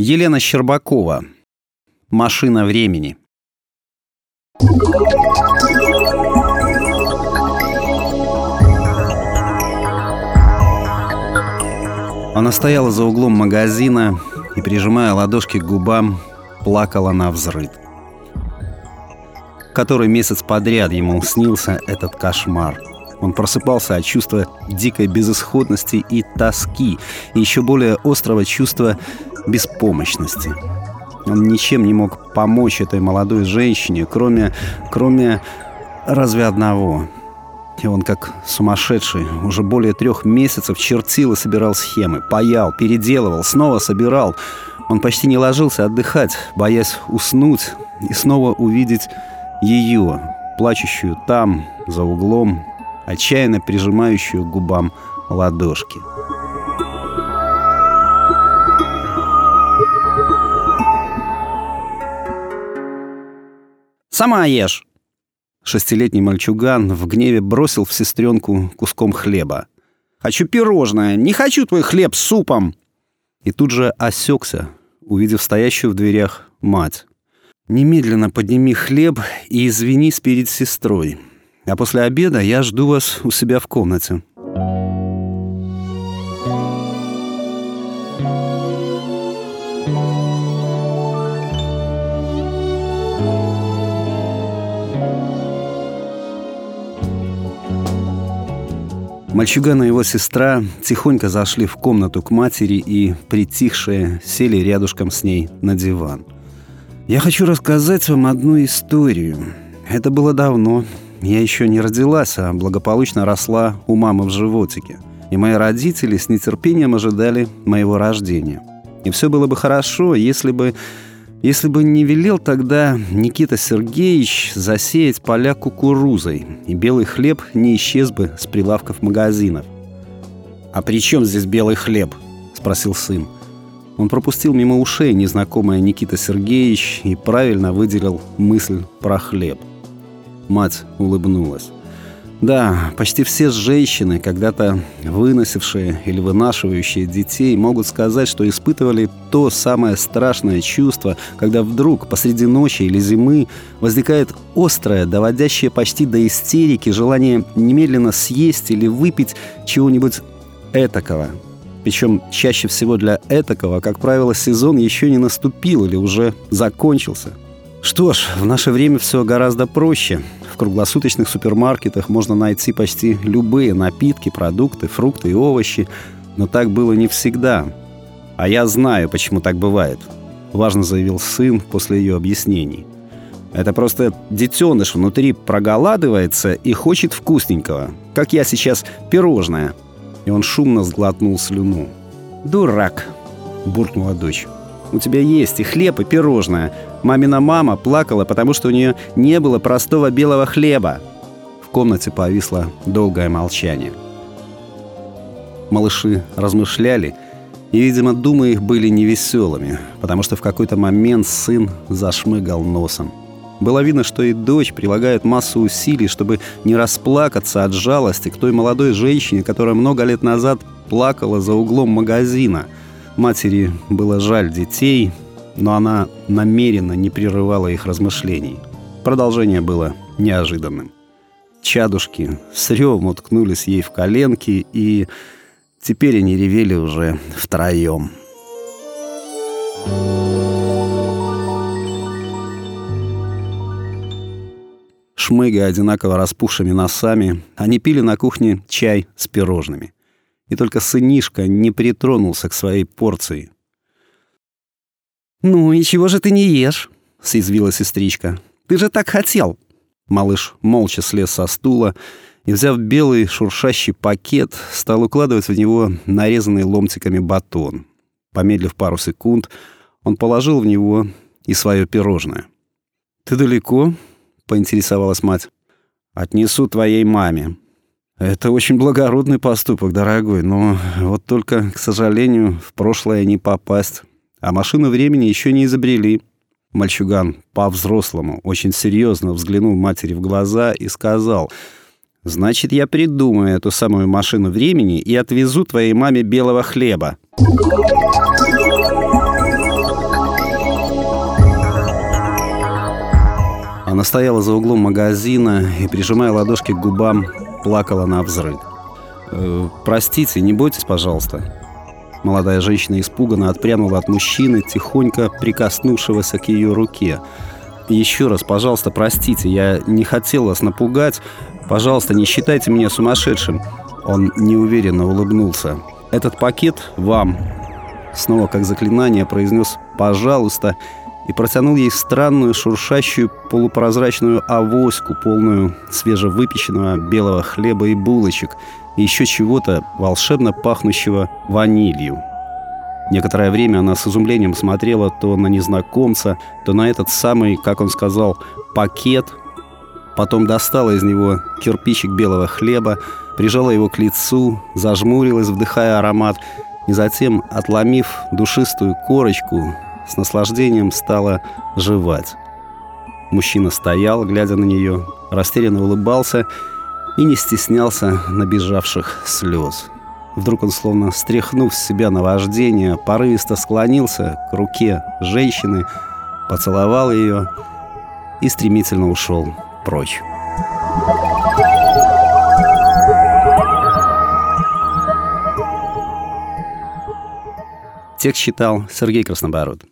Елена Щербакова. Машина времени. Она стояла за углом магазина и, прижимая ладошки к губам, плакала на взрыд. Который месяц подряд ему снился этот кошмар. Он просыпался от чувства дикой безысходности и тоски, и еще более острого чувства беспомощности. Он ничем не мог помочь этой молодой женщине, кроме, кроме разве одного. И он, как сумасшедший, уже более трех месяцев чертил и собирал схемы, паял, переделывал, снова собирал. Он почти не ложился отдыхать, боясь уснуть и снова увидеть ее, плачущую там, за углом, отчаянно прижимающую к губам ладошки. «Сама ешь!» Шестилетний мальчуган в гневе бросил в сестренку куском хлеба. «Хочу пирожное! Не хочу твой хлеб с супом!» И тут же осекся, увидев стоящую в дверях мать. «Немедленно подними хлеб и извинись перед сестрой. А после обеда я жду вас у себя в комнате». Мальчуган и его сестра тихонько зашли в комнату к матери и, притихшие, сели рядышком с ней на диван. «Я хочу рассказать вам одну историю. Это было давно. Я еще не родилась, а благополучно росла у мамы в животике. И мои родители с нетерпением ожидали моего рождения. И все было бы хорошо, если бы если бы не велел тогда Никита Сергеевич засеять поля кукурузой, и белый хлеб не исчез бы с прилавков магазинов. «А при чем здесь белый хлеб?» – спросил сын. Он пропустил мимо ушей незнакомая Никита Сергеевич и правильно выделил мысль про хлеб. Мать улыбнулась. Да, почти все женщины, когда-то выносившие или вынашивающие детей, могут сказать, что испытывали то самое страшное чувство, когда вдруг посреди ночи или зимы возникает острое, доводящее почти до истерики желание немедленно съесть или выпить чего-нибудь этакого. Причем чаще всего для этакого, как правило, сезон еще не наступил или уже закончился. Что ж, в наше время все гораздо проще – круглосуточных супермаркетах можно найти почти любые напитки, продукты, фрукты и овощи, но так было не всегда. А я знаю, почему так бывает, важно заявил сын после ее объяснений. Это просто детеныш внутри проголадывается и хочет вкусненького, как я сейчас пирожное. И он шумно сглотнул слюну. «Дурак!» – буркнула дочь. У тебя есть и хлеб, и пирожное. Мамина мама плакала, потому что у нее не было простого белого хлеба. В комнате повисло долгое молчание. Малыши размышляли, и, видимо, думы их были невеселыми, потому что в какой-то момент сын зашмыгал носом. Было видно, что и дочь прилагает массу усилий, чтобы не расплакаться от жалости к той молодой женщине, которая много лет назад плакала за углом магазина – Матери было жаль детей, но она намеренно не прерывала их размышлений. Продолжение было неожиданным. Чадушки с ревом уткнулись ей в коленки, и теперь они ревели уже втроем. Шмыгая одинаково распухшими носами, они пили на кухне чай с пирожными и только сынишка не притронулся к своей порции. «Ну и чего же ты не ешь?» — съязвила сестричка. «Ты же так хотел!» Малыш молча слез со стула и, взяв белый шуршащий пакет, стал укладывать в него нарезанный ломтиками батон. Помедлив пару секунд, он положил в него и свое пирожное. «Ты далеко?» — поинтересовалась мать. «Отнесу твоей маме», это очень благородный поступок, дорогой, но вот только, к сожалению, в прошлое не попасть. А машину времени еще не изобрели. Мальчуган по-взрослому очень серьезно взглянул матери в глаза и сказал, «Значит, я придумаю эту самую машину времени и отвезу твоей маме белого хлеба». Она стояла за углом магазина и, прижимая ладошки к губам, плакала на взрыв. «Э, «Простите, не бойтесь, пожалуйста». Молодая женщина испуганно отпрянула от мужчины, тихонько прикоснувшегося к ее руке. «Еще раз, пожалуйста, простите, я не хотел вас напугать. Пожалуйста, не считайте меня сумасшедшим». Он неуверенно улыбнулся. «Этот пакет вам». Снова как заклинание произнес «пожалуйста» и протянул ей странную, шуршащую, полупрозрачную авоську, полную свежевыпеченного белого хлеба и булочек, и еще чего-то волшебно пахнущего ванилью. Некоторое время она с изумлением смотрела то на незнакомца, то на этот самый, как он сказал, пакет. Потом достала из него кирпичик белого хлеба, прижала его к лицу, зажмурилась, вдыхая аромат, и затем, отломив душистую корочку, с наслаждением стала жевать. Мужчина стоял, глядя на нее, растерянно улыбался и не стеснялся набежавших слез. Вдруг он, словно стряхнув с себя наваждение, порывисто склонился к руке женщины, поцеловал ее и стремительно ушел прочь. Текст читал Сергей Краснобород.